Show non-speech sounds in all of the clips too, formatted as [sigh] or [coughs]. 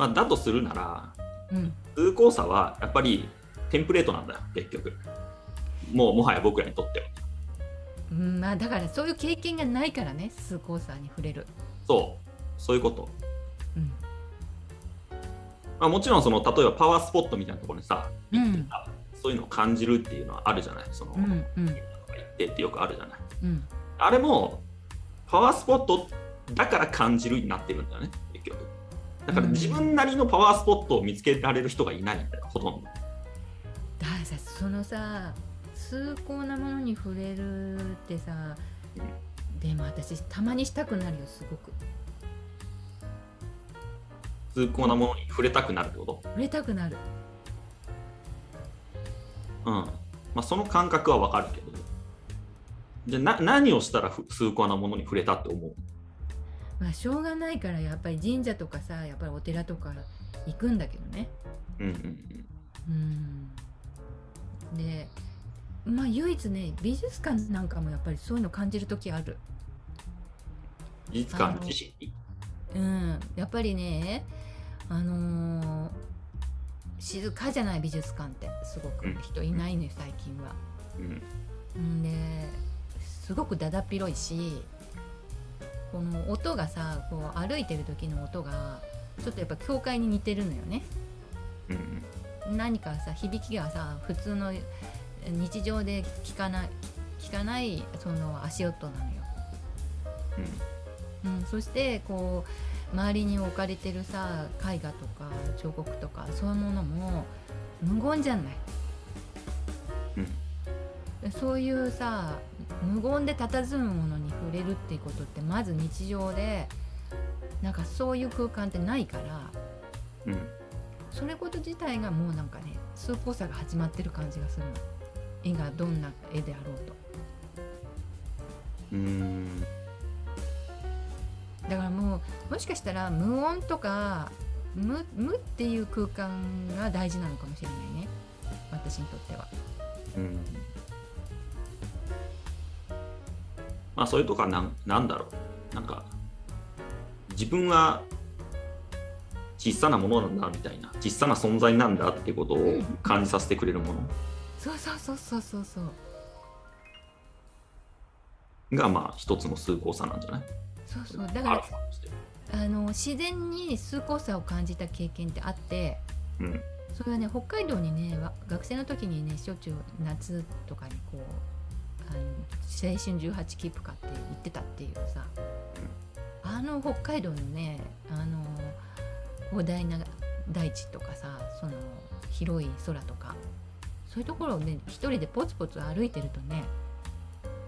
まあ、だとするならうん。通行差はやっぱりテンプレートなんだよ結局。もうもはや僕らにとっては。うんまあだからそういう経験がないからね崇高さに触れる。そう。そういうこと、うん。まあ、もちろんその例えばパワースポットみたいなところにさうん。そういうのを感じるっていうのはあるじゃないその、うんうん。行ってってよくあるじゃない。うん。あれもパワースポットだから感じるになってるんだよねだから自分なりのパワースポットを見つけられる人がいない。んだよほとんど。だからさそのさ崇高なものに触れるってさでも私たまにしたくなるよすごく。通行なものに触れたくなるってこと？触れたくなる。うん。まあその感覚はわかるけど。じゃあな何をしたらふ崇高なものに触れたって思う？まあしょうがないからやっぱり神社とかさやっぱりお寺とか行くんだけどね。うんうんうん。うん。でまあ唯一ね美術館なんかもやっぱりそういうの感じる時ある。美術館自身にうん。やっぱりねあのー静かじゃない美術館ってすごくうん。人いないのよ最近は。うん。ん。ですごくだだっ広いしこの音がさこう歩いてる時の音がちょっとやっぱ教会に似てるのよね。うん何かさ響きがさ普通の日常で聞かない聞かないその足音なのよ。うん、そしてこう周りに置かれてるさ絵画とか彫刻とかそういうものも無言じゃない。うんそういうさ無言で佇むものに触れるっていうことってまず日常でなんかそういう空間ってないからうん。それこと自体がもうなんかね崇高さが始まってる感じがするの。絵がどんな絵であろうと。うん。だからもうもしかしたら無音とか無無っていう空間が大事なのかもしれないね。私にとっては。うんまあそういうとこはなんなんだろう。なんか自分は小さなものなんだみたいな小さな存在なんだってことを感じさせてくれるもの。そうそうそうそうそうそう。がまあ一つの崇高さなんじゃない？そうそう。だからあの自然に崇高さを感じた経験ってあってうん。それはね北海道にねわ学生の時にねしょっちゅう夏とかにこうあの青春18切符買って行ってたっていうさ、あの北海道のねあの広大な大地とかさその広い空とかそういうところをね一人でポツポツ歩いてるとね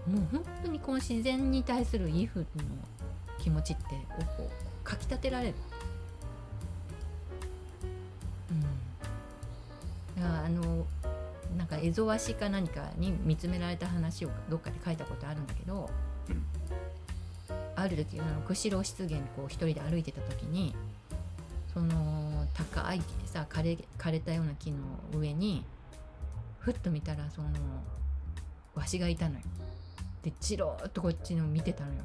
もう本当にこの自然に対するイフの気持ちってこうかきたてられる。うん、だからあのか蝦夷和紙か何かに見つめられた話をどっかで書いたことあるんだけど、うんある時あの釧路湿原こう一人で歩いてた時にその高いさ枯れ枯れたような木の上にふっと見たらそのわしがいたのよ。でチローっとこっちの見てたのよ。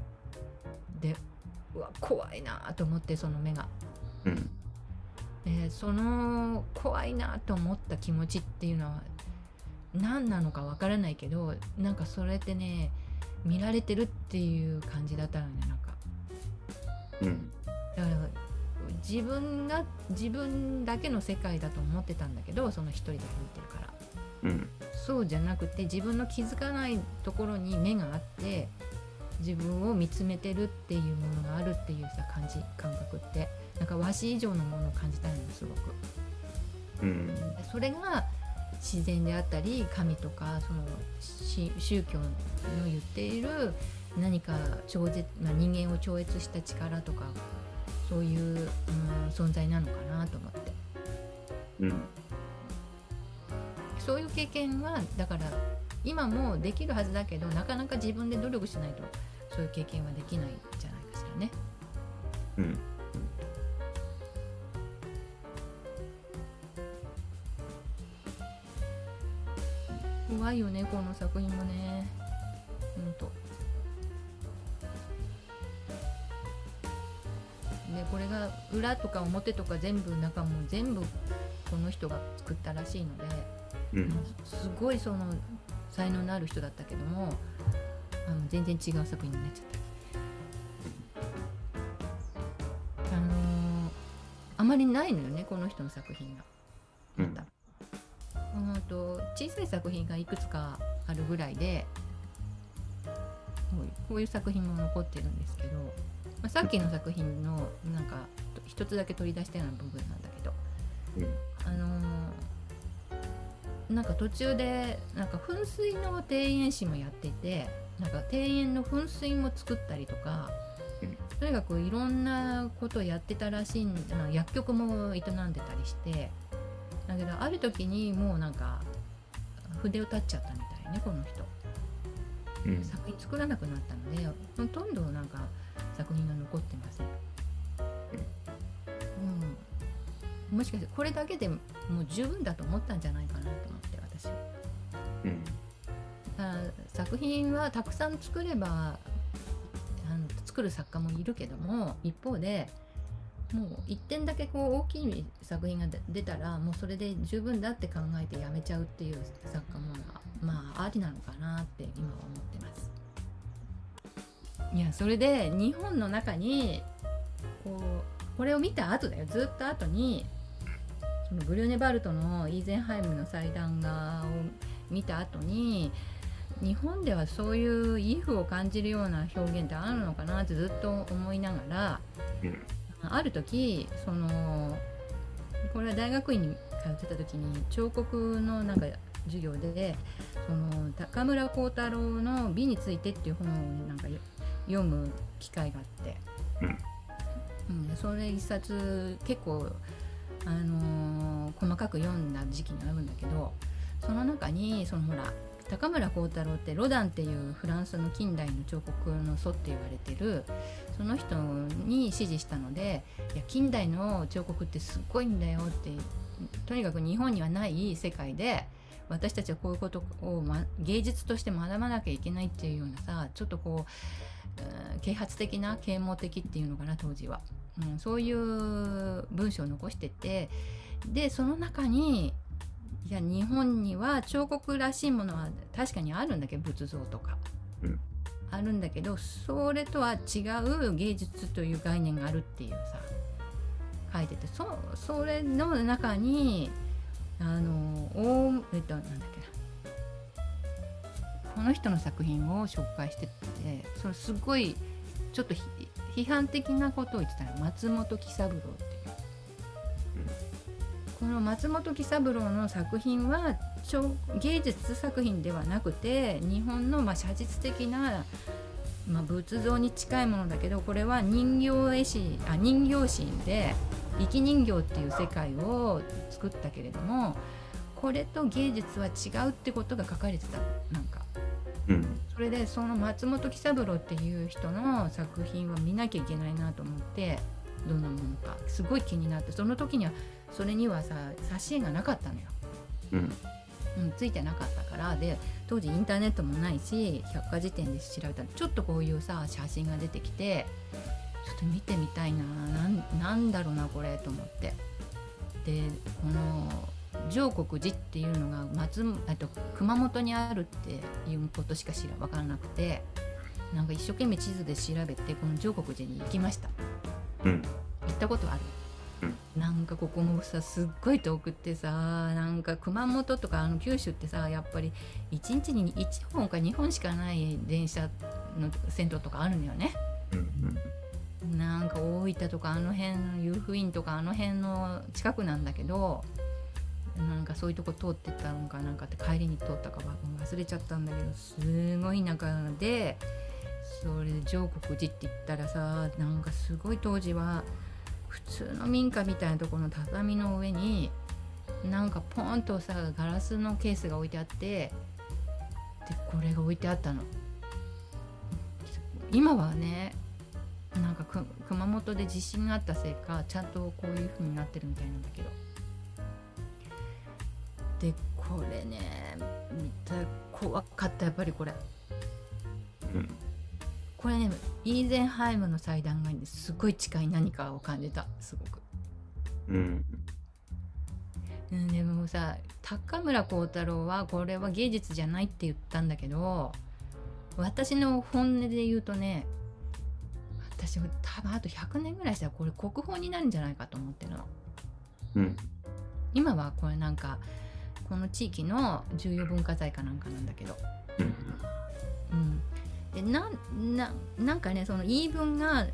でうわ怖いなと思ってその目が。うんでその怖いなと思った気持ちっていうのは何なのかわからないけどなんかそれってね見られてるっていう感じだったのねなんか。うん。だから自分が自分だけの世界だと思ってたんだけどその一人で歩いてるから。うん。そうじゃなくて自分の気づかないところに目があって自分を見つめてるっていうものがあるっていうさ感じ感覚って。なんか和紙以上のものを感じたのよすごく。うん。それが自然であったり神とかそのし宗教の言っている何か超絶、まあ、人間を超越した力とかそういう、うん、存在なのかなと思って。うん。そういう経験はだから今もできるはずだけどなかなか自分で努力しないとそういう経験はできないんじゃないかしらね。うん怖いよねこの作品もねほんとでこれが裏とか表とか全部中も全部この人が作ったらしいので、うんすごいその才能のある人だったけどもあの全然違う作品になっちゃった。あのーあまりないのよねこの人の作品が。と小さい作品がいくつかあるぐらいでこういうこういう作品も残ってるんですけど、まあ、さっきの作品のなんか一つだけ取り出したような部分なんだけどうん。あのーなんか途中でなんか噴水の庭園師もやっていてなんか庭園の噴水も作ったりとか、うん。とにかくいろんなことをやってたらしいんあの薬局も営んでたりしてだけどある時にもうなんか筆を立っちゃったみたいねこの人。うん。作品作らなくなったのでほとんどなんか作品が残ってません、うん、もしかしてこれだけでもう十分だと思ったんじゃないかなと思って私。はうん。あ作品はたくさん作ればあの作る作家もいるけども一方でもう一点だけこう大きい作品が出たらもうそれで十分だって考えてやめちゃうっていう作家もまあありなのかなって今は思ってます。いやそれで日本の中にこうこれを見た後だよずっと後にそのブリューネバルトのイーゼンハイムの祭壇画を見た後に日本ではそういうイフを感じるような表現ってあるのかなってずっと思いながらうんある時そのこれは大学院に通ってた時に彫刻のなんか授業でその高村光太郎の「美について」っていう本をなんかよ読む機会があって、うん、それ一冊結構、あのー細かく読んだ時期があるんだけどその中にそのほら高村光太郎ってロダンっていうフランスの近代の彫刻の祖って言われてるその人に指示したのでいや近代の彫刻ってすっごいんだよってとにかく日本にはない世界で私たちはこういうことを、ま、芸術として学ばなきゃいけないっていうようなさちょっとこう、う啓発的な啓蒙的っていうのかな当時は、うん、そういう文章を残しててでその中にいや日本には彫刻らしいものは確かにあるんだけど仏像とか、うん。あるんだけどそれとは違う芸術という概念があるっていうさ書いてて。そそれの中にあのおえっとなんだっけな。この人の作品を紹介しててそれすごいちょっとひ批判的なことを言ってたの。松本喜三郎。この松本喜三郎の作品は彫芸術作品ではなくて日本のまあ写実的な、まあ、仏像に近いものだけどこれは人形絵師あ人形師で生き人形っていう世界を作ったけれどもこれと芸術は違うってことが書かれてた。なんか。うん。それでその松本喜三郎っていう人の作品は見なきゃいけないなと思ってどんなものかすごい気になってその時にはそれにはさ挿絵がなかったのよ、うん。うん、ついてなかったから。で当時インターネットもないし百科事典で調べたらちょっとこういうさ写真が出てきてちょっと見てみたいななんなんだろうなこれと思って。でこの上国寺っていうのが松あと熊本にあるっていうことしか知ら分からなくてなんか一生懸命地図で調べてこの上国寺に行きました。うん行ったことある、なんかここもさすっごい遠くってさなんか熊本とかあの九州ってさやっぱり1日に1本か2本しかない電車の線路とかあるのよね。うんなんか大分とかあの辺の湯布院とかあの辺の近くなんだけどなんかそういうとこ通ってったのかなんかって帰りに通ったかは忘れちゃったんだけどすごい田舎でそれで上国寺って言ったらさなんかすごい当時は普通の民家みたいなところの畳の上になんかポンとさガラスのケースが置いてあってでこれが置いてあったの。今はねなんか熊本で地震があったせいかちゃんとこういう風になってるみたいなんだけど。でこれね見た怖かったやっぱりこれ。うん。これねイーゼンハイムの祭壇がすごい近い。何かを感じた。すごく。うん。うん、でもさ高村光太郎はこれは芸術じゃないって言ったんだけど私の本音で言うとね私多分あと100年ぐらいしたらこれ国宝になるんじゃないかと思ってるの。うん。今はこれなんかこの地域の重要文化財かなんかなんだけど、うん。うん、でなななんかねその言い分が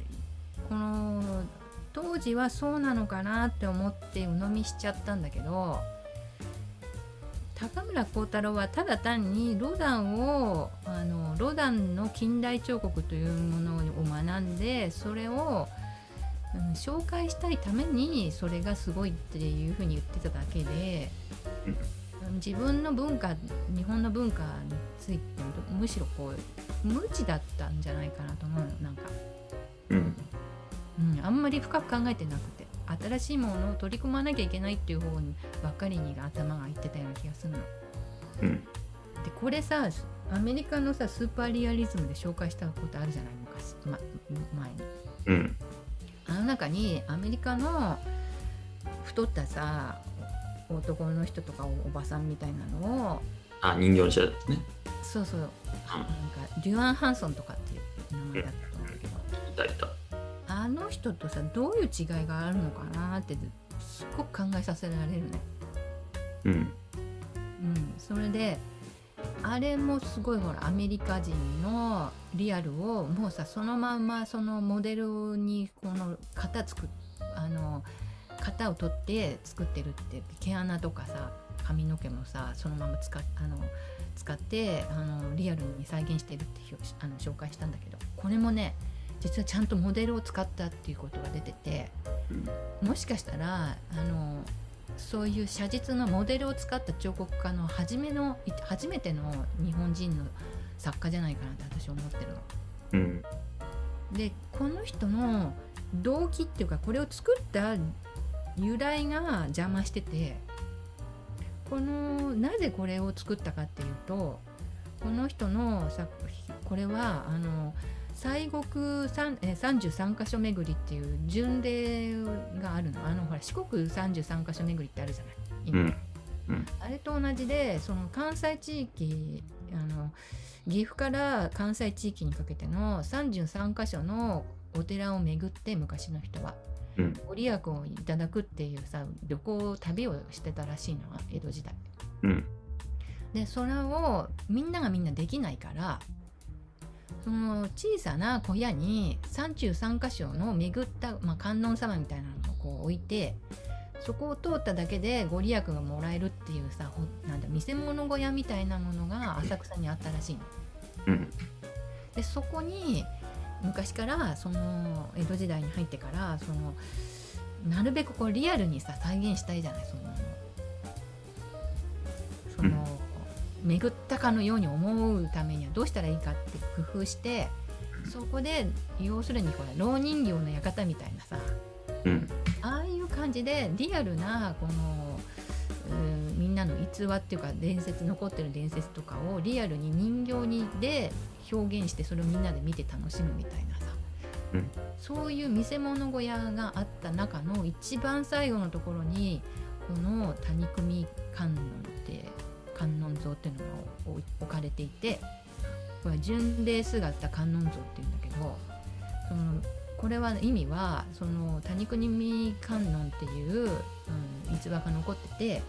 この当時はそうなのかなって思って鵜呑みしちゃったんだけど高村光太郎はただ単にロダンをあのロダンの近代彫刻というものを学んでそれを、うん、紹介したいためにそれがすごいっていうふうに言ってただけで、自分の文化日本の文化についてむしろこう無知だったんじゃないかなと思うのなんか、うんうん、あんまり深く考えてなくて新しいものを取り込まなきゃいけないっていう方にばっかりに頭がいってたような気がするの。うんでこれさアメリカのさスーパーリアリズムで紹介したことあるじゃない昔、ま、前に。うんあの中にアメリカの太ったさ男の人とかおばさんみたいなのをあ人形にしたやつね。そうそう。なんかデュアン・ハンソンとかっていう名前だったと思うんだけど。いたいたあの人とさどういう違いがあるのかなってすっごく考えさせられるね。うん。うん、それであれもすごいほらアメリカ人のリアルをもうさそのまんまそのモデルにこの型作っあの型を取って作ってるって毛穴とかさ髪の毛もさそのまま使っあの使ってあのリアルに再現してるってあの紹介したんだけどこれもね実はちゃんとモデルを使ったっていうことが出ててもしかしたらあのそういう写実のモデルを使った彫刻家の初めのい初めての日本人の作家じゃないかなって私思ってるの。うんでこの人の動機っていうかこれを作った由来が邪魔しててこのなぜこれを作ったかっていうとこの人の作品これはあの西国三え33箇所巡りっていう巡礼があるの。あのほら四国33箇所巡りってあるじゃない。今、うん。あれと同じでその関西地域あの岐阜から関西地域にかけての33箇所のお寺を巡って昔の人は。うんご利益をいただくっていうさ旅行旅をしてたらしいのは江戸時代。うんでそれをみんながみんなできないからその小さな小屋に33箇所の巡った、まあ、観音様みたいなのをこう置いてそこを通っただけでご利益がもらえるっていうさほなんだ見せ物小屋みたいなものが浅草にあったらしいの。うんでそこに昔からその江戸時代に入ってからそのなるべくこうリアルにさ再現したいじゃないそのその、巡ったかのように思うためにはどうしたらいいかって工夫してそこで要するにほら老人形の館みたいなさうん。ああいう感じでリアルなこのうんみんなの逸話っていうか伝説残ってる伝説とかをリアルに人形にで表現してそれをみんなで見て楽しむみたいなさ、うん。そういう見せ物小屋があった中の一番最後のところにこの谷組観音って観音像っていうのが置置かれていてこれは巡礼姿観音像っていうんだけどそのこれは意味はその谷国観音っていう、うん、逸話が残ってて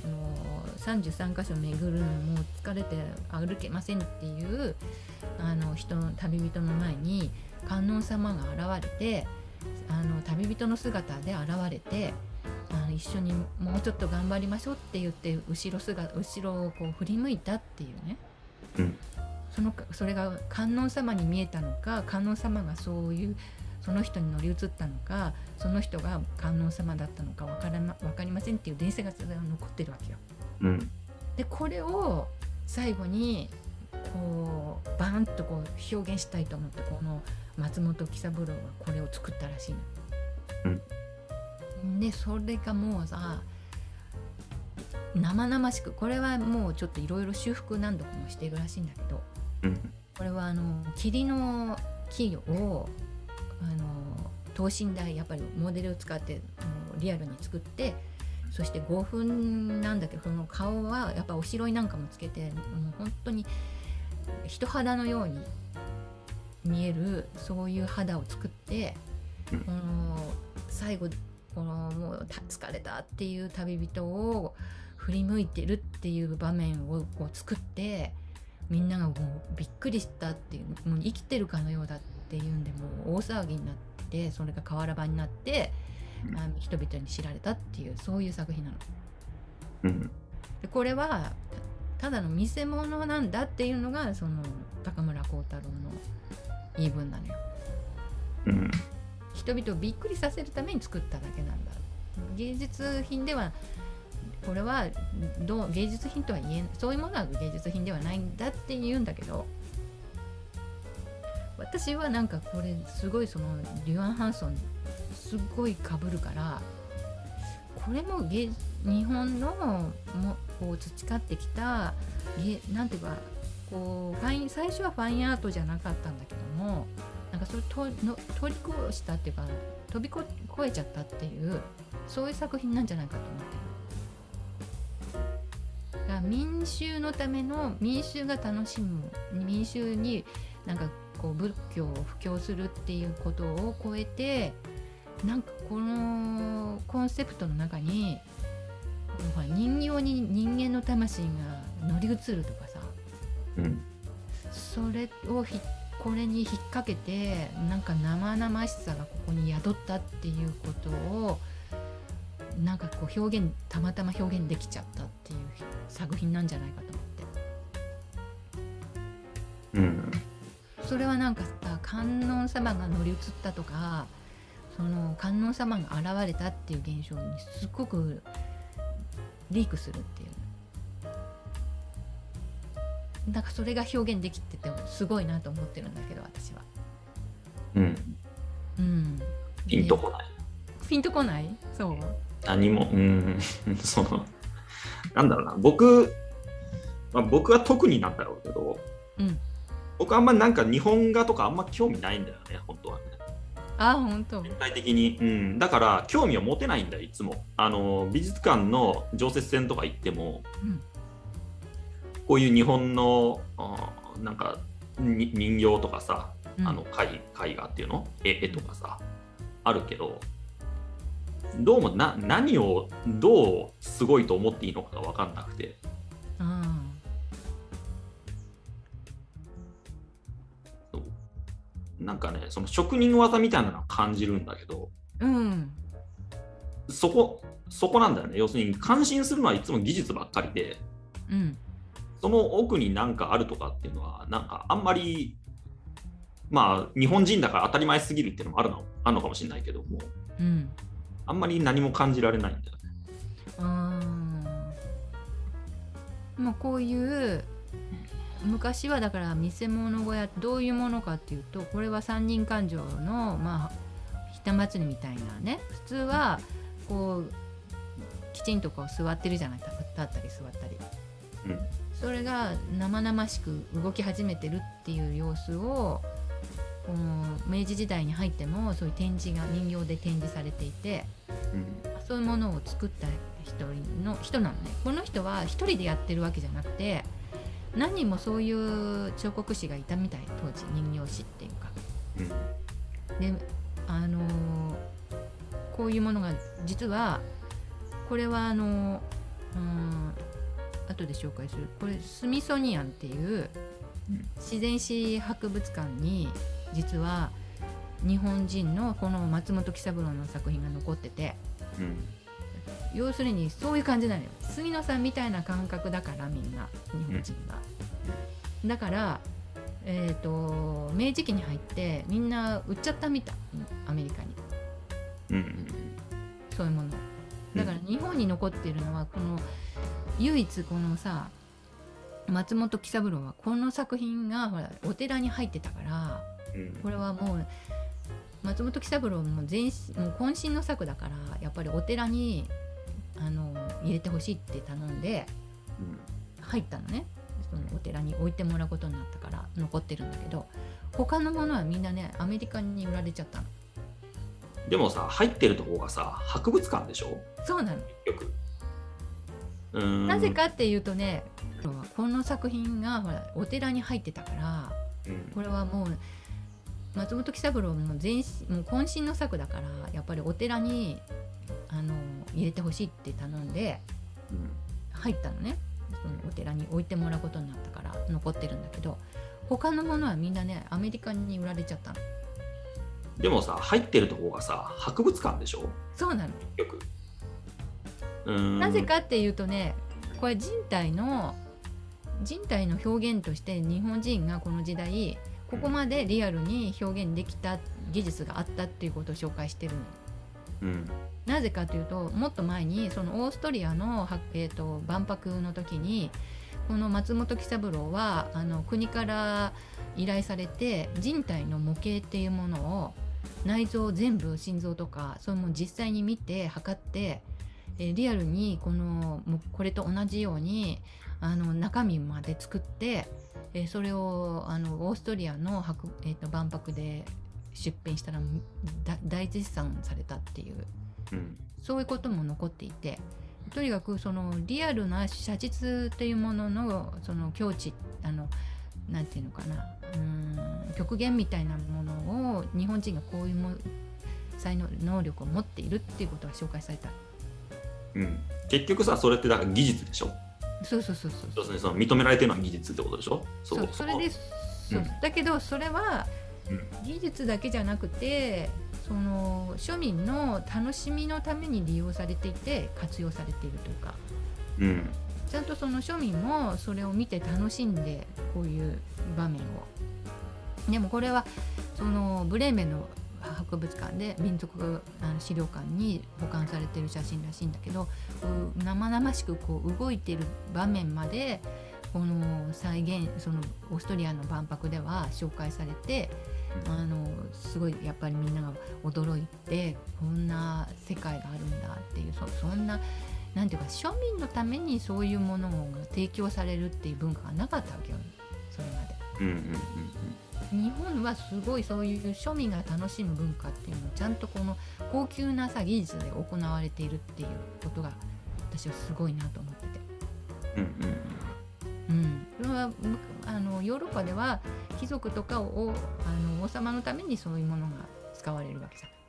その33箇所巡るのも疲れて歩けませんっていうあの人の旅人の前に観音様が現れてあの旅人の姿で現れてあの一緒にもうちょっと頑張りましょうって言って後ろ姿後ろをこう振り向いたっていうね、うん。そのそれが観音様に見えたのか観音様がそういうその人に乗り移ったのかその人が観音様だったのか分からま分かりませんっていう伝説が残ってるわけよ。うん。でこれを最後にこうバーンとこう表現したいと思ってこの松本喜三郎がこれを作ったらしいの。でそれがもうさ生々しくこれはもうちょっといろいろ修復何度もしてるらしいんだけどうんこれはあの霧の木をあの等身大やっぱりモデルを使ってもうリアルに作ってそして5分なんだけどその顔はやっぱおしろいなんかもつけてもう本当に人肌のように見えるそういう肌を作って、うん。この最後このもうた疲れたっていう旅人を振り向いてるっていう場面をこう作ってみんながもうびっくりしたっていうもう生きてるかのようだっていうんでもう大騒ぎになってそれが瓦版になって、うん。あの人々に知られたっていうそういう作品なの。うん。でこれはたただの見せ物なんだっていうのがその高村光太郎の言い分なのよ。うん人々をびっくりさせるために作っただけなんだ芸術品ではこれはどう芸術品とは言えんそういうものは芸術品ではないんだって言うんだけど私はなんかこれすごいそのリュアン・ハンソンすっごいかぶるからこれも芸日本のもこう培ってきた芸なんていうかこうファイン最初はファインアートじゃなかったんだけどもなんかそれとの取り越したっていうか飛び越えちゃったっていうそういう作品なんじゃないかと思ってる。だから民衆のための民衆が楽しむ民衆になんかこう仏教を布教するっていうことを超えてなんかこのコンセプトの中に人形に人間の魂が乗り移るとかさうん。それをひこれに引っ掛けてなんか生々しさがここに宿ったっていうことをなんかこう表現たまたま表現できちゃったっていう作品なんじゃないかと思って。うん。それはなんかさ観音様が乗り移ったとかその観音様が現れたっていう現象にすっごくリークするっていう。なんかそれが表現できててすごいなと思ってるんだけど私は。うん。うん、ピンとこない。ピンとこない？そう？何も？うん。[laughs] そのなんだろうな。僕、まあ、僕は特になんだろうけどうん。僕あんまりなんか日本画とかあんま興味ないんだよね本当はねあ本当。全体的に、うん、だから興味を持てないんだよいつも。あの美術館の常設展とか行ってもうん。こういう日本のなんかに人形とかさうん。あの絵絵画っていうの？絵絵とかさあるけどどうもな何をどうすごいと思っていいのかが分かんなくて。あそなんかねその職人技みたいなのは感じるんだけどーうん。そこそこなんだよね。要するに感心するのはいつも技術ばっかりでうん。その奥に何かあるとかっていうのはなんかあんまりまあ日本人だから当たり前すぎるっていうのもあるのあるのかもしれないけどもうん。あんまり何も感じられないんだよね。まあこういう昔はだから見せ物小屋どういうものかっていうとこれは三人勘定のまあひた祭りみたいなね普通はこうきちんとこう座ってるじゃない立ったり座ったり。うん。それが生々しく動き始めてるっていう様子をこの明治時代に入ってもそういう展示が人形で展示されていてうん。そういうものを作った人の人なのね。この人は一人でやってるわけじゃなくて何人もそういう彫刻師がいたみたい当時人形師っていうか。うん。であのーこういうものが実はこれはあのーうん後で紹介する。これスミソニアンっていううん。自然史博物館に実は日本人のこの松本喜三郎の作品が残ってて。うん要するにそういう感じなのよ。杉野さんみたいな感覚だからみんな日本人が、だからえー、と明治期に入ってみんな売っちゃったみたいアメリカに。うんうんそういうもの。だから日本に残っているのはこの唯一このさ松本喜三郎はこの作品がほらお寺に入ってたからうん。これはもう松本喜三郎も全身もう渾身の作だからやっぱりお寺にあの入れてほしいって頼んで入ったのね。そのお寺に置いてもらうことになったから残ってるんだけど他のものはみんなねアメリカに売られちゃったの。でもさ入ってるとこがさ博物館でしょ？そうなの。結局。うーん。なぜかっていうとねこの作品がほらお寺に入ってたからうん。これはもう松本喜三郎も全身もう渾身の作だからやっぱりお寺にあの入れてほしいって頼んでうん入ったのね。そのお寺に置いてもらうことになったから残ってるんだけど他のものはみんなねアメリカに売られちゃったの。でもさ入ってるとこがさ博物館でしょ？そうなの。結局うーん。なぜかっていうとねこれ人体の人体の表現として日本人がこの時代ここまでリアルに表現できた技術があったっていうことを紹介してるの。うんなぜかというともっと前にそのオーストリアの、はえー、と万博の時にこの松本喜三郎はあの国から依頼されて人体の模型っていうものを内臓全部心臓とかそれも実際に見て測って、えーリアルにこのこれと同じようにあの中身まで作って、えーそれをあのオーストリアの博、えー、と万博で出品したらだ大絶賛されたっていう。うん。そういうことも残っていてとにかくそのリアルな写実というもののその境地あのなんていうのかなうーん極限みたいなものを日本人がこういうも才能能力を持っているっていうことが紹介された。うん。結局さそれってだから技術でしょ？そうそうそうそう。要するにその認められてるのは技術ってことでしょ？そそう。それでこそう、うん。だけどそれはうん。技術だけじゃなくてその庶民の楽しみのために利用されていて活用されているというか。うん。ちゃんとその庶民もそれを見て楽しんでこういう場面を。でもこれはそのブレーメンの博物館で民族あの資料館に保管されてる写真らしいんだけど生々しくこう動いてる場面までこの再現そのオーストリアの万博では紹介されてあのすごいやっぱりみんなが驚いてこんな世界があるんだっていうそそんななんていうか庶民のためにそういうものが提供されるっていう文化がなかったわけよそれまで。うんうんうん日本はすごいそういう庶民が楽しむ文化っていうのをちゃんとこの高級なさ技術で行われているっていうことが私はすごいなと思ってて。うんうんうん、それはあのヨーロッパでは貴族とかをあの王様のためにそういうものが使われるわけじゃない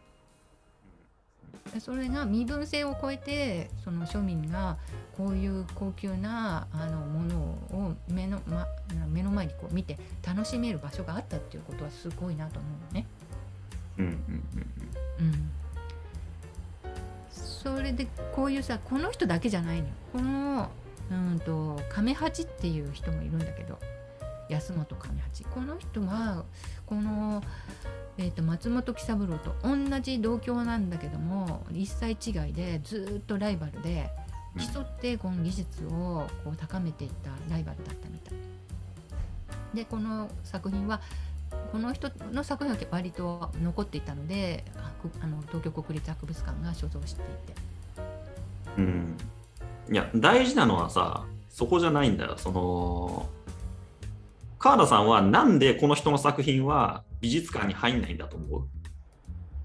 それが身分制を超えてその庶民がこういう高級なあのものを目の,、ま、目の前にこう見て楽しめる場所があったっていうことはすごいなと思うね。うんうんうん。うん、それでこういうさこの人だけじゃないのよ。このうんと亀八っていう人もいるんだけど安本亀八。この人はこの、えー、と松本喜三郎と同じ同郷なんだけども一歳違いでずーっとライバルで競ってこの技術をこう高めていったライバルだったみたい。でこの作品はこの人の作品は割と残っていたのであの東京国立博物館が所蔵していて。うん。いや大事なのはさそこじゃないんだよ。その川田さんはなんでこの人の作品は美術館に入んないんだと思う？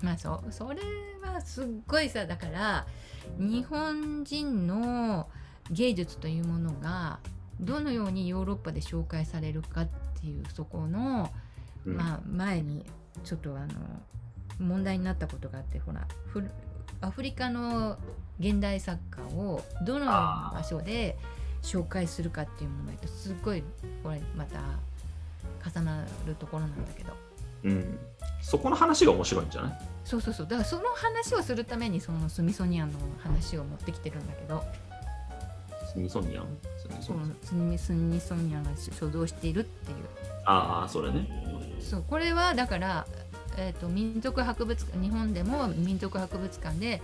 まあそうそれはすっごいさだから日本人の芸術というものがどのようにヨーロッパで紹介されるかっていうそこの、うん。まあ、前にちょっとあの問題になったことがあってほらアフリカの現代作家をどのような場所で紹介するかっていう問題とすっごいこれまた重なるところなんだけど。うん、そこの話が面白いんじゃない？そうそうそう。だからその話をするためにそのスミソニアンの話を持ってきてるんだけど。スミソニアン？スミスミソニアンが所蔵しているっていう。ああそれね。そうこれはだから、えー、と民族博物館日本でも民族博物館で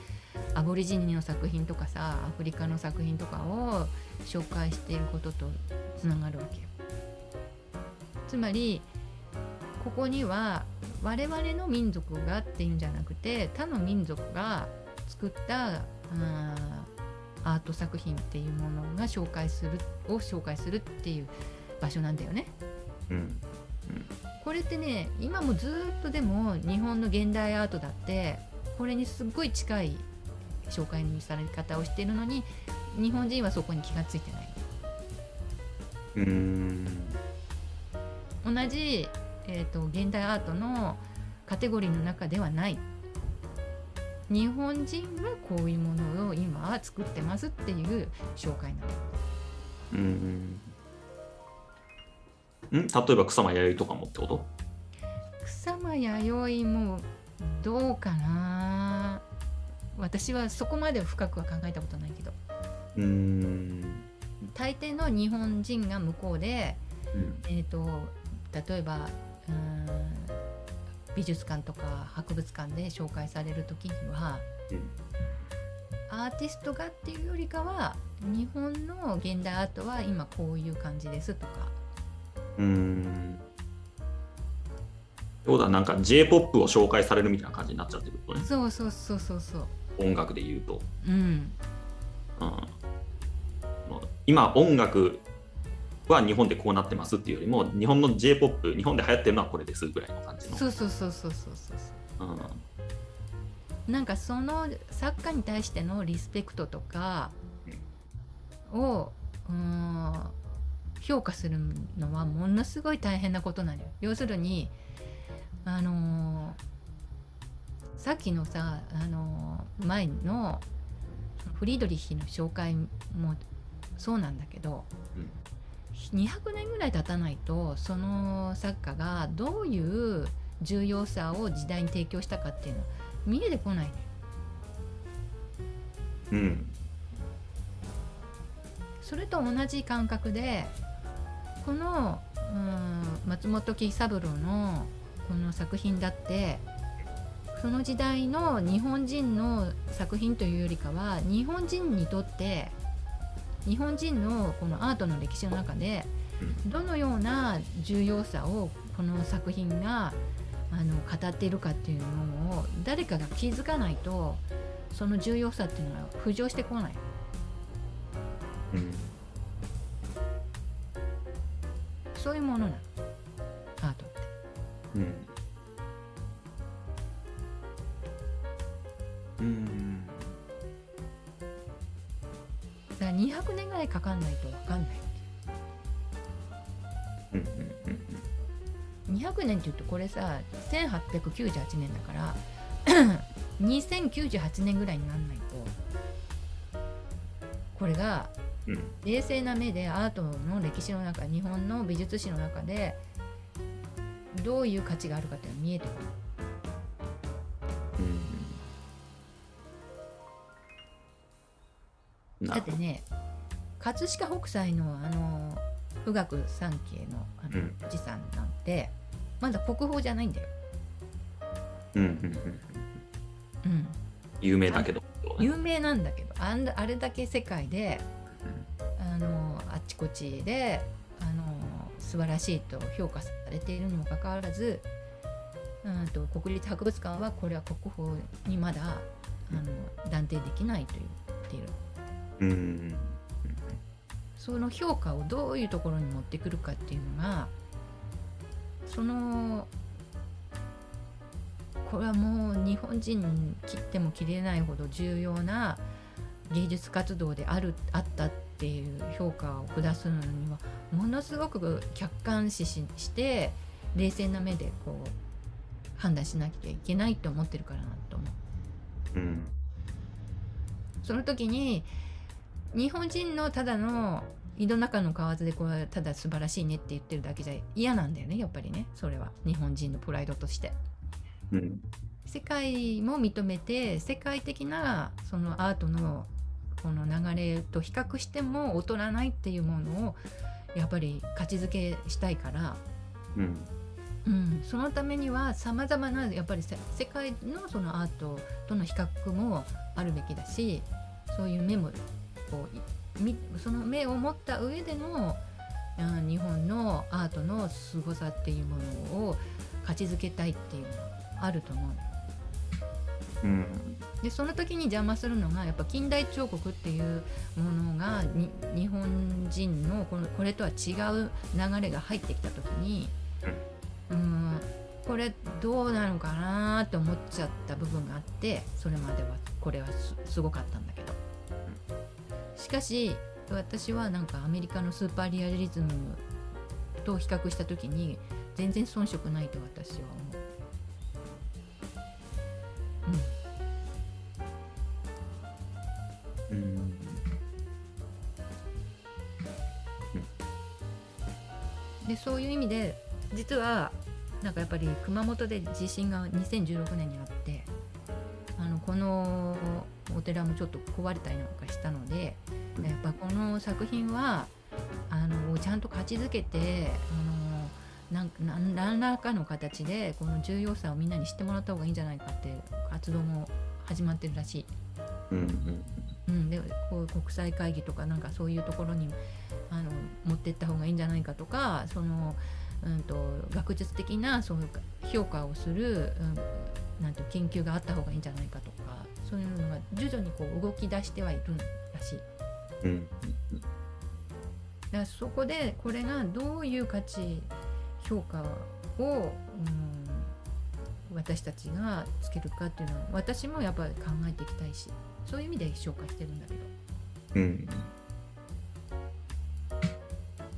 アボリジニの作品とかさアフリカの作品とかを紹介していることとつながるわけよ。つまりここには我々の民族がっていうんじゃなくて他の民族が作ったあーアート作品っていうものが紹介するを紹介するっていう場所なんだよね。うんこれってね今もずっとでも日本の現代アートだってこれにすっごい近い紹介のされ方をしているのに日本人はそこに気が付いてない。うん。同じ、えーと、現代アートのカテゴリーの中ではない。日本人はこういうものを今は作ってますっていう紹介なの。うん。ん？例えば草間弥生とかもってこと？草間弥生もどうかな？私はそこまで深くは考えたことないけど。うん。大抵の日本人が向こうで、うん。えー、と例えばうん美術館とか博物館で紹介される時には、アーティストがっていうよりかは日本の現代アートは今こういう感じですとか。うん。そうだなんか J−POP を紹介されるみたいな感じになっちゃってとね。そうそうそうそうそう音楽で言うと、うん。うん、今音楽は日本でこうなってますっていうよりも日本の J−POP 日本で流行ってるのはこれですぐらいの感じの。そうそうそうそうそうそうそううんなんかその作家に対してのリスペクトとかをうん評価するのはものすごい大変なことなのよ。要するにあのーさっきのさ、あのー前のフリードリヒの紹介もそうなんだけど、200年ぐらい経たないとその作家がどういう重要さを時代に提供したかっていうのは見えてこない。うん。それと同じ感覚でこのうん松本喜三郎のこの作品だってその時代の日本人の作品というよりかは日本人にとって日本人のこのアートの歴史の中でどのような重要さをこの作品があの語っているかっていうのを誰かが気づかないとその重要さっていうのは浮上してこない。うんそういうものなのアートって。うんうん200年ぐらいかかんないと。分かんない。うんうん200年っていうとこれさ1898年だから [coughs] 2098年ぐらいになんないと。これがうん。冷静な目でアートの歴史の中日本の美術史の中でどういう価値があるかっていうのが見えてくる。うんだってね葛飾北斎のあの富岳三景のあのうん。持参なんてまだ国宝じゃないんだよ。うんうんうんうん、有名だけど。有名なんだけどあんあれだけ世界であのあっちこっちであの素晴らしいと評価されているにもかかわらずうんと国立博物館はこれは国宝にまだあの断定できないと言っているその評価をどういうところに持ってくるかっていうのがそのこれはもう日本人切っても切れないほど重要な芸術活動であるあったっていう評価を下すのにはものすごく客観視しして冷静な目でこう判断しなきゃいけないと思ってるから。なと思う。うん。その時に日本人のただの井の中の蛙でこれただ素晴らしいねって言ってるだけじゃ嫌なんだよねやっぱりね。それは。日本人のプライドとして。うん世界も認めて世界的なそのアートのこの流れと比較しても劣らないっていうものをやっぱり価値づけしたいから、うん。うん、そのためにはさまざまなやっぱり世界のそのアートとの比較もあるべきだしそういう目もこうその目を持った上でのあ日本のアートの凄さっていうものを価値づけたいっていうのはあると思う。うん。でその時に邪魔するのがやっぱ近代彫刻っていうものがに日本人のこのこれとは違う流れが入ってきた時に、うん。これどうなのかなって思っちゃった部分があってそれまではこれはすごかったんだしかし私はなんかアメリカのスーパーリアリズムと比較した時に全然遜色ないと私は思う。うん、うん。でそういう意味で実はなんかやっぱり熊本で地震が2016年にあってあのこのお寺もちょっと壊れたりなんかしたのでやっぱこの作品はあのちゃんと勝ちづけてあのなん何何らかの形でこの重要さをみんなに知ってもらった方がいいんじゃないかって活動も始まってるらしい。うんうんうん、でこう国際会議とかなんかそういうところにあの持ってった方がいいんじゃないかとかその、うんと、学術的なそういう評価をする、うん、なんて研究があった方がいいんじゃないかと。かそういうのが徐々にこう動き出してはいるらしい。うん、だからそこでこれがどういう価値評価を、うん、私たちがつけるかっていうのは私もやっぱり考えていきたいしそういう意味で紹介してるんだけど。うん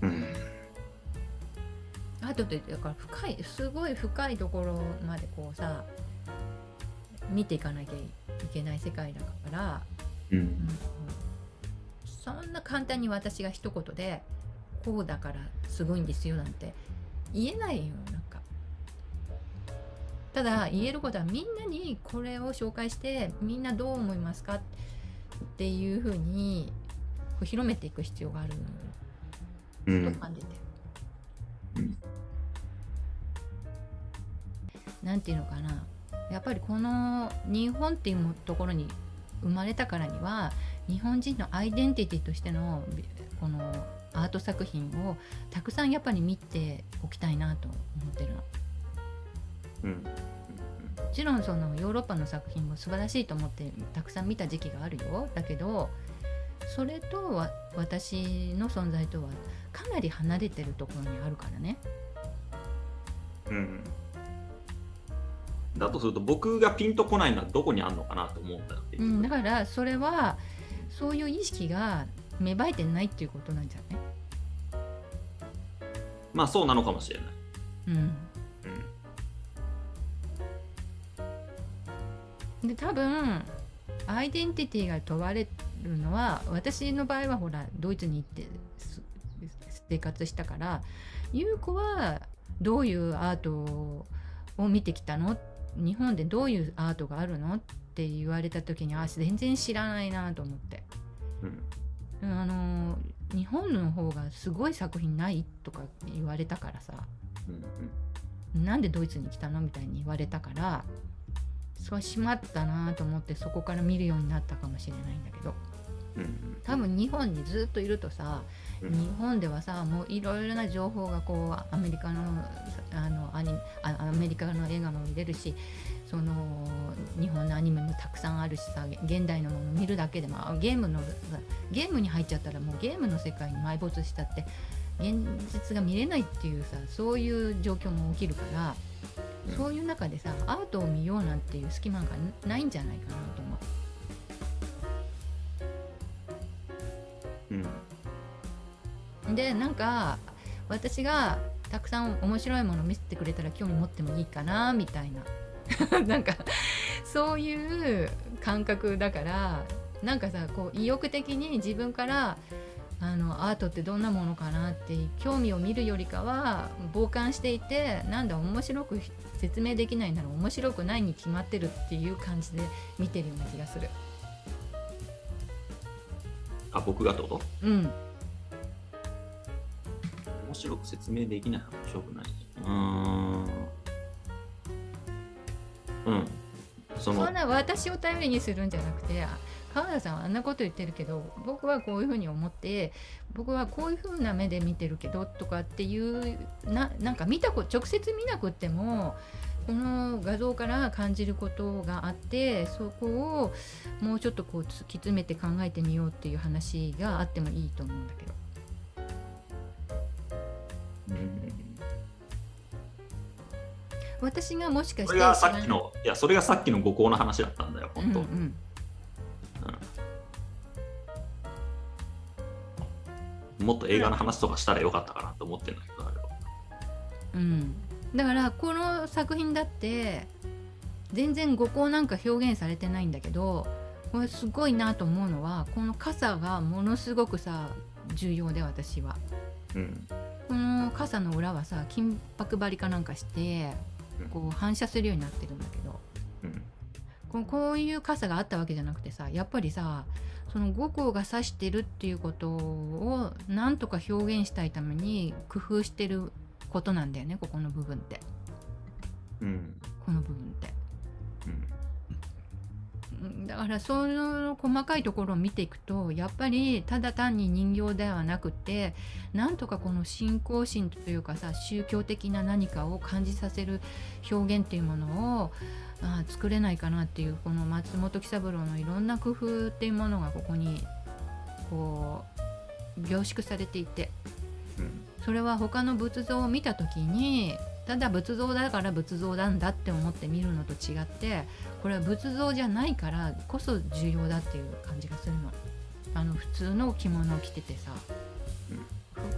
うん、あとでだから深いすごい深いところまでこうさ見ていかなきゃいけない世界だから、うん、うん、そんな簡単に私が一言でこうだからすごいんですよなんて言えないよなんか。ただ言えることはみんなにこれを紹介してみんなどう思いますかっていうふうに広めていく必要があると感じて、うん、なんていうのかなやっぱりこの日本っていうところに生まれたからには日本人のアイデンティティとしてのこのアート作品をたくさんやっぱり見ておきたいなと思ってるの。うん、もちろんそのヨーロッパの作品も素晴らしいと思ってたくさん見た時期があるよだけどそれとは私の存在とはかなり離れてるところにあるからね。うんだとすると僕がピンとこないのはどこにあるのかなと思ったっていう、うん、だからそれはそういう意識が芽生えてないっていうことなんじゃない？まあそうなのかもしれない。うん。うん、で多分アイデンティティが問われるのは私の場合はほらドイツに行って生活したから優子はどういうアートを見てきたの？日本でどういうアートがあるの？って言われた時にあ全然知らないなと思って、うん、あの日本の方がすごい作品ないとか言われたからさ、うん、なんでドイツに来たの？みたいに言われたからそうしまったなと思ってそこから見るようになったかもしれないんだけど、うん、多分日本にずっといるとさ日本ではさもういろいろな情報がこうアメリカのあのアニアメリカの映画も見れるしその日本のアニメもたくさんあるしさ現代のもの見るだけでもゲームのゲームに入っちゃったらもうゲームの世界に埋没したって現実が見れないっていうさそういう状況も起きるから、そういう中でさアートを見ようなんていう隙間がないんじゃないかなと思う。うんでなんか私がたくさん面白いものを見せてくれたら興味持ってもいいかなみたいな。[laughs] なんかそういう感覚だからなんかさこう意欲的に自分からあのアートってどんなものかなって興味を見るよりかは傍観していてなんだ面白く説明できないなら面白くないに決まってるっていう感じで見てるような気がする。あ僕がってこと？うん面白く説明できない面白くない。うん。うん。そそんな私を頼りにするんじゃなくて川田さんはあんなこと言ってるけど僕はこういうふうに思って僕はこういうふうな目で見てるけどとかっていうななんか見たこ直接見なくってもこの画像から感じることがあってそこをもうちょっとこう突き詰めて考えてみようっていう話があってもいいと思うんだけど。私がもしかしてそれがさっきのい。やそれがさっきの五行の話だったんだよ本当、うん。うん。もっと映画の話とかしたらよかったかなと思ってるんだけどあれは。うん、だからこの作品だって全然五行なんか表現されてないんだけどこれすごいなと思うのはこの傘がものすごくさ重要で私は。うん。この傘の裏はさ金箔張りかなんかしてこう反射するようになってるんだけど。うん。こうこういう傘があったわけじゃなくてさやっぱりさその五行が指してるっていうことをなんとか表現したいために工夫してることなんだよねここの部分って。うん。この部分って。うんうんだからその細かいところを見ていくとやっぱりただ単に人形ではなくてなんとかこの信仰心というかさ宗教的な何かを感じさせる表現っていうものをあー作れないかなっていうこの松本喜三郎のいろんな工夫っていうものがここにこう凝縮されていて。うん。それは他の仏像を見た時にただ仏像だから仏像なんだって思って見るのと違ってこれは仏像じゃないからこそ重要だっていう感じがするの。あの普通の着物を着ててさ、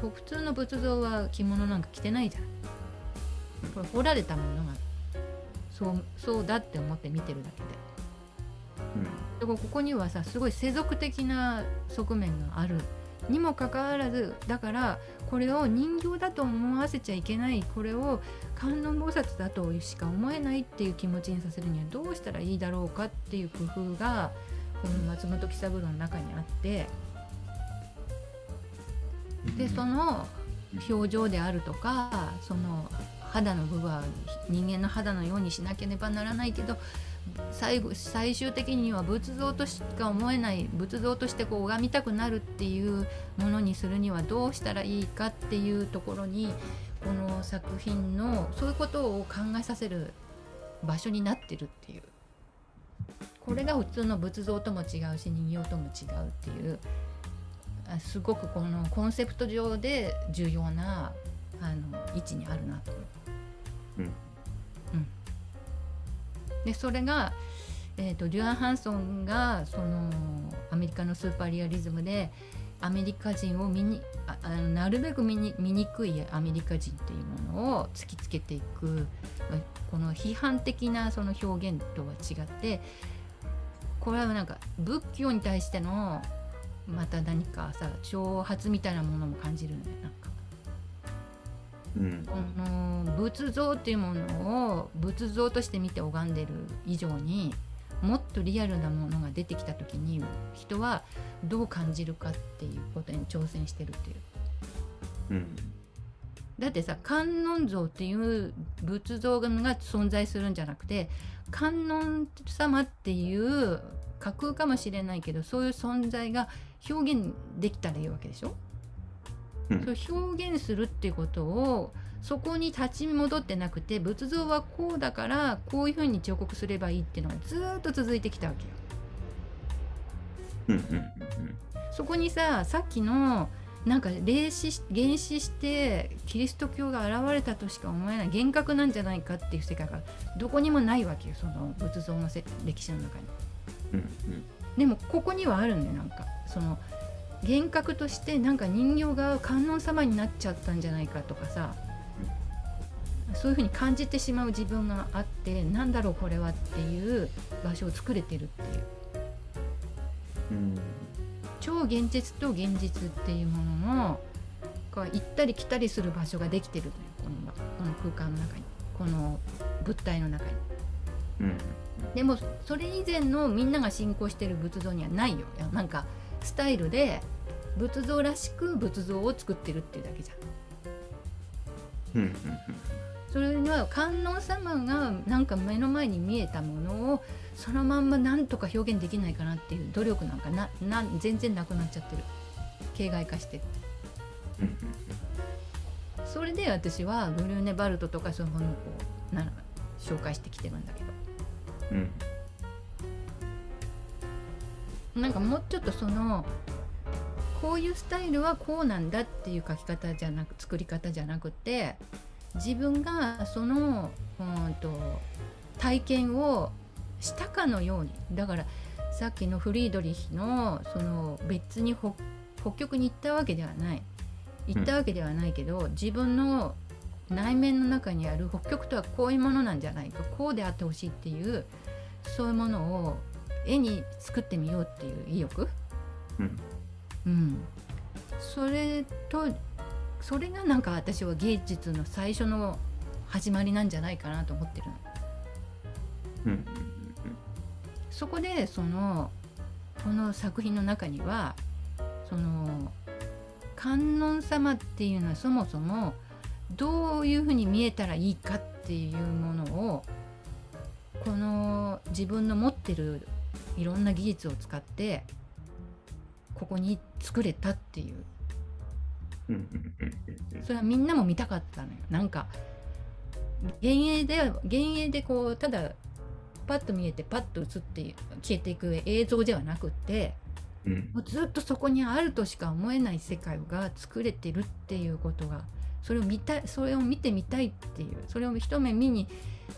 ふ普通の仏像は着物なんか着てないじゃん。これ彫られたものがそうそうだって思って見てるだけで。だからここにはさすごい世俗的な側面があるにもかかわらずだからこれを人形だと思わせちゃいけないこれを観音菩薩だとしか思えないっていう気持ちにさせるにはどうしたらいいだろうかっていう工夫がこの松本喜三郎の中にあってでその表情であるとかその肌の部分は人間の肌のようにしなければならないけど最後最終的には仏像としか思えない仏像としてこう拝みたくなるっていうものにするにはどうしたらいいかっていうところにこの作品のそういうことを考えさせる場所になってるっていう。これが普通の仏像とも違うし人形とも違うっていう。すごくこのコンセプト上で重要なあの位置にあるなと。思う。うん。でそれが、えー、とデュアン・ハンソンがそのアメリカのスーパーリアリズムでアメリカ人を見にあのなるべく見に醜いアメリカ人っていうものを突きつけていくこの批判的なその表現とは違ってこれはなんか仏教に対してのまた何かさ挑発みたいなものも感じるんだよなんか。うんこの仏像っていうものを仏像として見て拝んでる以上にもっとリアルなものが出てきた時に人はどう感じるかっていうことに挑戦してるっていう。うんだってさ観音像っていう仏像が存在するんじゃなくて観音様っていう架空かもしれないけどそういう存在が表現できたらいいわけでしょ、そう表現するっていうことをそこに立ち戻ってなくて仏像はこうだからこういうふうに彫刻すればいいっていうのがずーっと続いてきたわけよ。そこにささっきのなんか霊視し原始してキリスト教が現れたとしか思えない幻覚なんじゃないかっていう世界がどこにもないわけよその仏像のせ歴史の中に。うんうんでもここにはあるんだよなんかその幻覚としてなんか人形が観音様になっちゃったんじゃないかとかさ。そういうふうに感じてしまう自分があってなんだろうこれはっていう場所を作れてるっていう。うん超現実と現実っていうもののこう行ったり来たりする場所ができてるのよこのこの空間の中に。この物体の中に。うん。でもそれ以前のみんなが信仰してる仏像にはないよ。いやなんかスタイルで仏像らしく仏像を作ってるっていうだけじゃん。うんうんそれには観音様がなんか目の前に見えたものをそのまんまなんとか表現できないかなっていう努力なんかなな全然なくなっちゃってる。形骸化してそれで私はブルーネバルトとかそういうものをな紹介してきてるんだけど。うんなんかもうちょっとそのこういうスタイルはこうなんだっていう書き方じゃなく作り方じゃなくて自分がその、うんと、体験をしたかのように。だからさっきのフリードリヒのその別に北極に行ったわけではない。行ったわけではないけど、うん、自分の内面の中にある北極とはこういうものなんじゃないかこうであってほしいっていうそういうものを絵に作ってみようっていう意欲、うん、うん、それとそれがなんか私は芸術の最初の始まりなんじゃないかなと思ってるの。うん、そこでそのこの作品の中にはその観音様っていうのはそもそもどういうふうに見えたらいいかっていうものをこの自分の持ってるいろんな技術を使ってここに作れたっていう。それはみんなも見たかったのよ。なんか幻影で幻影でこうただパッと見えてパッと映って消えていく映像ではなくって、うん、もうずっとそこにあるとしか思えない世界が作れてるっていうことがそれを見たいそれを見てみたいっていうそれを一目見に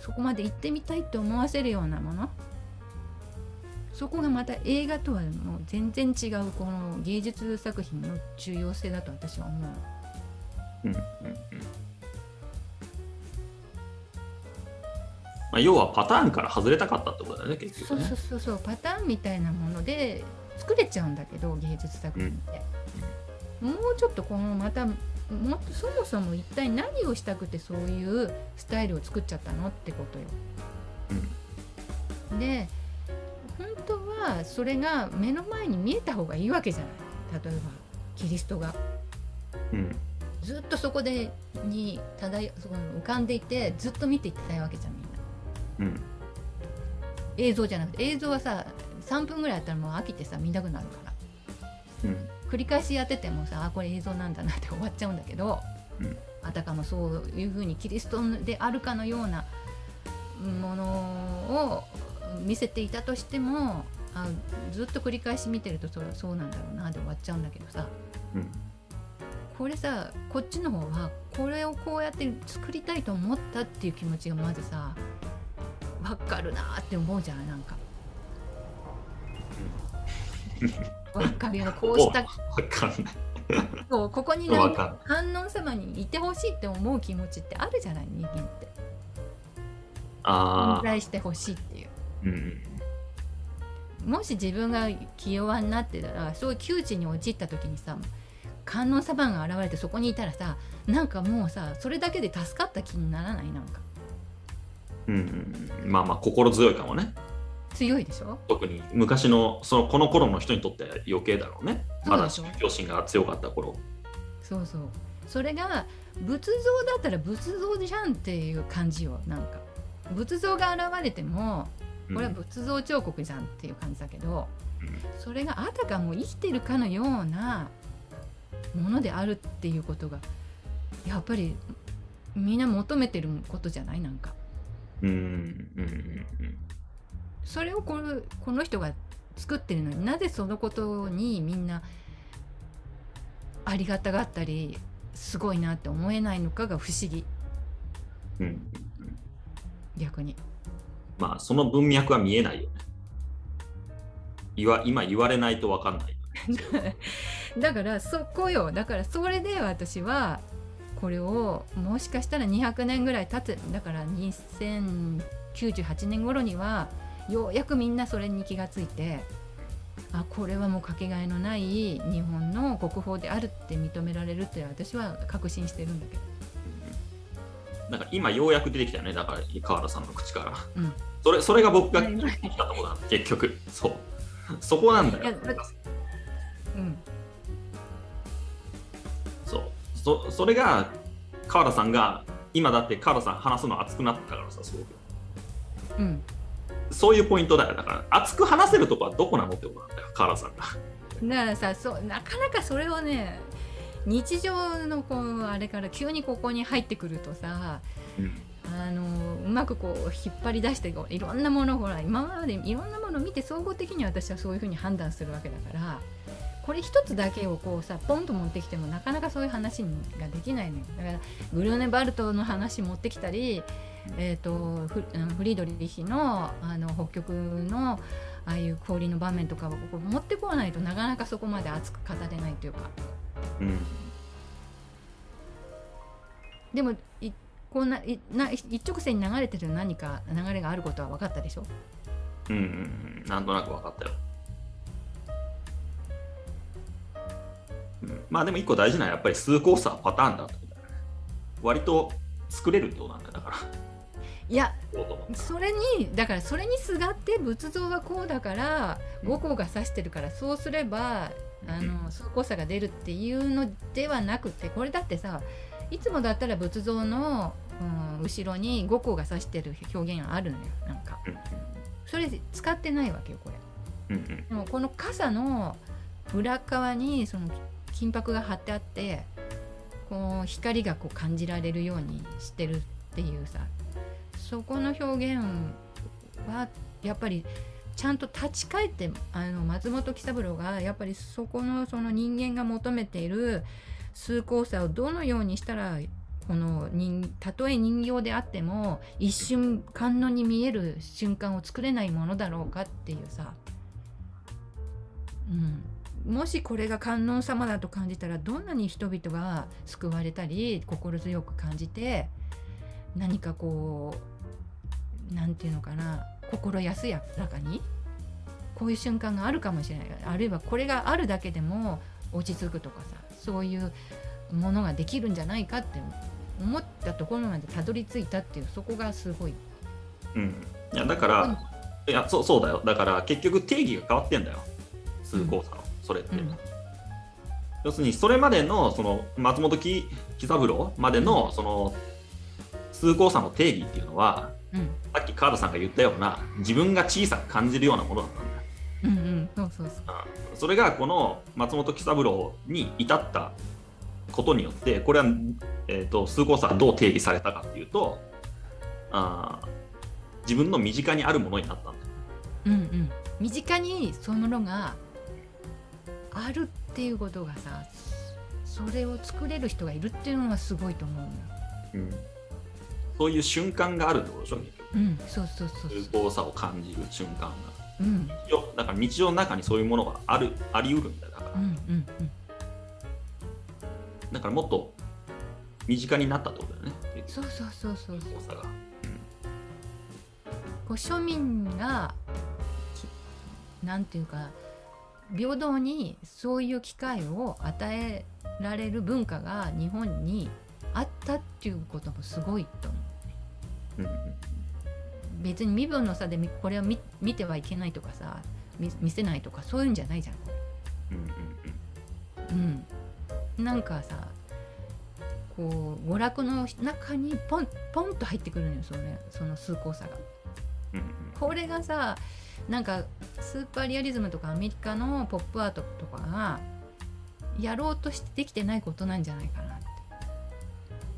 そこまで行ってみたいって思わせるようなものそこがまた映画とはもう全然違うこの芸術作品の重要性だと私は思う。うんうんうん。まあ、要はパターンから外れたかったってことだよね結局ね。そうそうそうパターンみたいなもので作れちゃうんだけど芸術作品って、うん、もうちょっとこのまたもそもそも一体何をしたくてそういうスタイルを作っちゃったのってことよ。うん、で本当はそれが目の前に見えた方がいいわけじゃない。例えばキリストが、うん、ずっとそこでに漂その浮かんでいてずっと見ていきたいわけじゃんみんな、うん、映像じゃなくて映像はさ3分ぐらいやったらもう飽きてさ見たくなるから、うん、繰り返しやっててもさあこれ映像なんだなって終わっちゃうんだけど、うん、あたかもそういうふうにキリストであるかのようなものを見せていたとしてもあずっと繰り返し見てるとそそうなんだろうなで終わっちゃうんだけどさ、うん、これさこっちの方はこれをこうやって作りたいと思ったっていう気持ちがまずさ分かるなって思うじゃないなんか。分かるよねこうした。そうここになんか観音様にいてほしいって思う気持ちってあるじゃない人間って。あ存在してほしいっていう。もし自分が気弱になってたらそういう窮地に陥った時にさ観音様が現れてそこにいたらさなんかもうさそれだけで助かった気にならない？なんか。うん、まあまあ心強いかもね。強いでしょ？特に昔のそのこの頃の人にとっては余計だろうね。まだ宗教心が強かった頃。そうそう。それが仏像だったら仏像じゃんっていう感じよなんか。仏像が現れてもこれは仏像彫刻じゃんっていう感じだけど、うん、それがあたかも生きてるかのようなものであるっていうことがやっぱりみんな求めてることじゃないなんか。それをこのこの人が作ってるのになぜそのことにみんなありがたがったりすごいなって思えないのかが不思議、うん、逆に。まあその文脈は見えないよね。言わ今言われないと分かんない。[laughs] だからそこよだからそれで私はこれをもしかしたら200年ぐらい経つだから2098年頃にはようやくみんなそれに気がついてあこれはもうかけがえのない日本の国宝であるって認められるって私は確信してるんだけど。なんか今ようやく出てきたよねだから川原さんの口から、うん、それそれが僕が聞いたところだ結局。そう。そこなんだよ。うん。そう。そそれが川原さんが今だって川原さん話すの熱くなったからさすごく。うん。そういうポイントだよ。だから熱く話せるとこはどこなのってことなんだよ川原さんが。だからさそうなかなかそれをね日常のこうあれから急にここに入ってくるとさ、うん、あのうまくこう引っ張り出していろんなものほら今までいろんなものを見て総合的に私はそういうふうに判断するわけだからこれ一つだけをこうさポンと持ってきてもなかなかそういう話ができないのよだからグルーネバルトの話持ってきたり、えーと、フフリードリヒのあの北極のああいう氷の場面とかを持ってこないとなかなかそこまで熱く語れないというか。うんでもいこんないな一直線に流れてる何か流れがあることは分かったでしょ？うんうんうん。なんとなく分かったよ、うん、まあでも一個大事なのはやっぱり数コースターパターンだってことだよね。割と作れるってことなんだだから。いやそれにだからそれにすがって仏像はこうだから五行が指してるからそうすればあの数コースターが出るっていうのではなくてこれだってさいつもだったら仏像の、うん、後ろに五光が指してる表現があるのよなんか、それ使ってないわけよこれ、でもこの傘の裏側にその金箔が貼ってあってこう光がこう感じられるようにしてるっていうさそこの表現はやっぱりちゃんと立ち返ってあの松本喜三郎がやっぱりそこのその人間が求めている崇高さをどのようにしたらこの人たとえ人形であっても一瞬観音に見える瞬間を作れないものだろうかっていうさ、うん、もしこれが観音様だと感じたらどんなに人々が救われたり心強く感じて何かこう何て言うのかな心安らかにこういう瞬間があるかもしれない。あるいはこれがあるだけでも落ち着くとかさ。そういうものができるんじゃないかって思ったところまでたどり着いたっていうそこがすごい。うん、いやだから、うん、いやそうそうだよ。だから結局定義が変わってんだよ。通行差の、それって。うん、要するにそれまでのその松本喜三郎までのその通行差の定義っていうのは、うん、さっき川田さんが言ったような自分が小さく感じるようなものだったん。うんうん。そうそうそう。それがこの松本喜三郎に至ったことによってこれは、えーと、崇高さはどう定義されたかっていうとあ自分の身近にあるものになったんだ。うんうん。身近にそういうものがあるっていうことがさそれを作れる人がいるっていうのがすごいと思ううん、そういう瞬間があるってことでしょうん。そうそうそう。崇高さを感じる瞬間がうん、だから日常の中にそういうものがあるあり得るんだよだから、うんうんうん、だからもっと身近になったってことだよね。そうそうそうそうそう。が、うん、こう庶民がなんていうか平等にそういう機会を与えられる文化が日本にあったっていうこともすごいと思う、うん別に身分の差でこれを見見てはいけないとかさ見せないとかそういうんじゃないじゃん。うん、うんうん、なんかさこう娯楽の中にポンポンと入ってくるのよそれその崇高さが。うんうん、これがさなんかスーパーリアリズムとかアメリカのポップアートとかがやろうとしてできてないことなんじゃないかなって。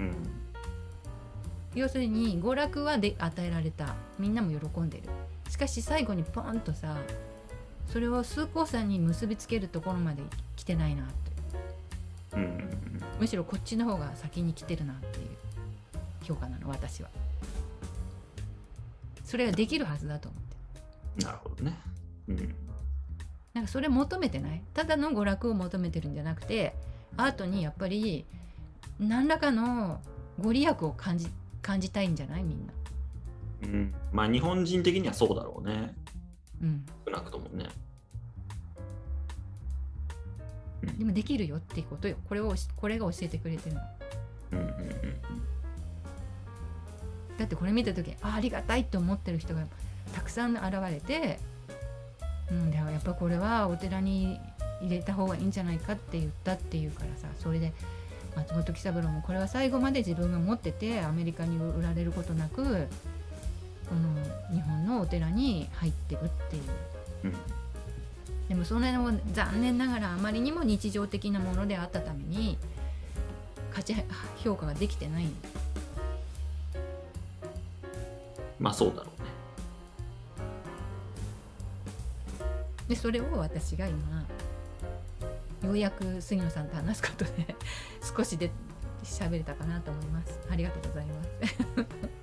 うん要するに娯楽はで与えられた。みんなも喜んでる。しかし最後にポンとさそれを崇高さに結びつけるところまで来てないなって、うん、むしろこっちの方が先に来てるなっていう。評価なの私は。それができるはずだと思って。なるほどね。うん。なんかそれ求めてない？ただの娯楽を求めてるんじゃなくてアートにやっぱり何らかのご利益を感じ感じたいんじゃない？みんな。うん、まあ日本人的にはそうだろうね。うん。少なくともね。でもできるよっていうことよ。これをこれが教えてくれてるの。うんうんうん、だってこれ見た時あありがたいって思ってる人がたくさん現れて、うん、でもやっぱこれはお寺に入れた方がいいんじゃないかって言ったっていうからさそれで松本喜三郎もこれは最後まで自分が持っててアメリカに売られることなくこの日本のお寺に入ってるっていう、うん、でもそれも残念ながらあまりにも日常的なものであったために価値評価ができてないまあそうだろうね。でそれを私が今ようやく杉野さんと話すことで少しで喋れたかなと思います。ありがとうございます。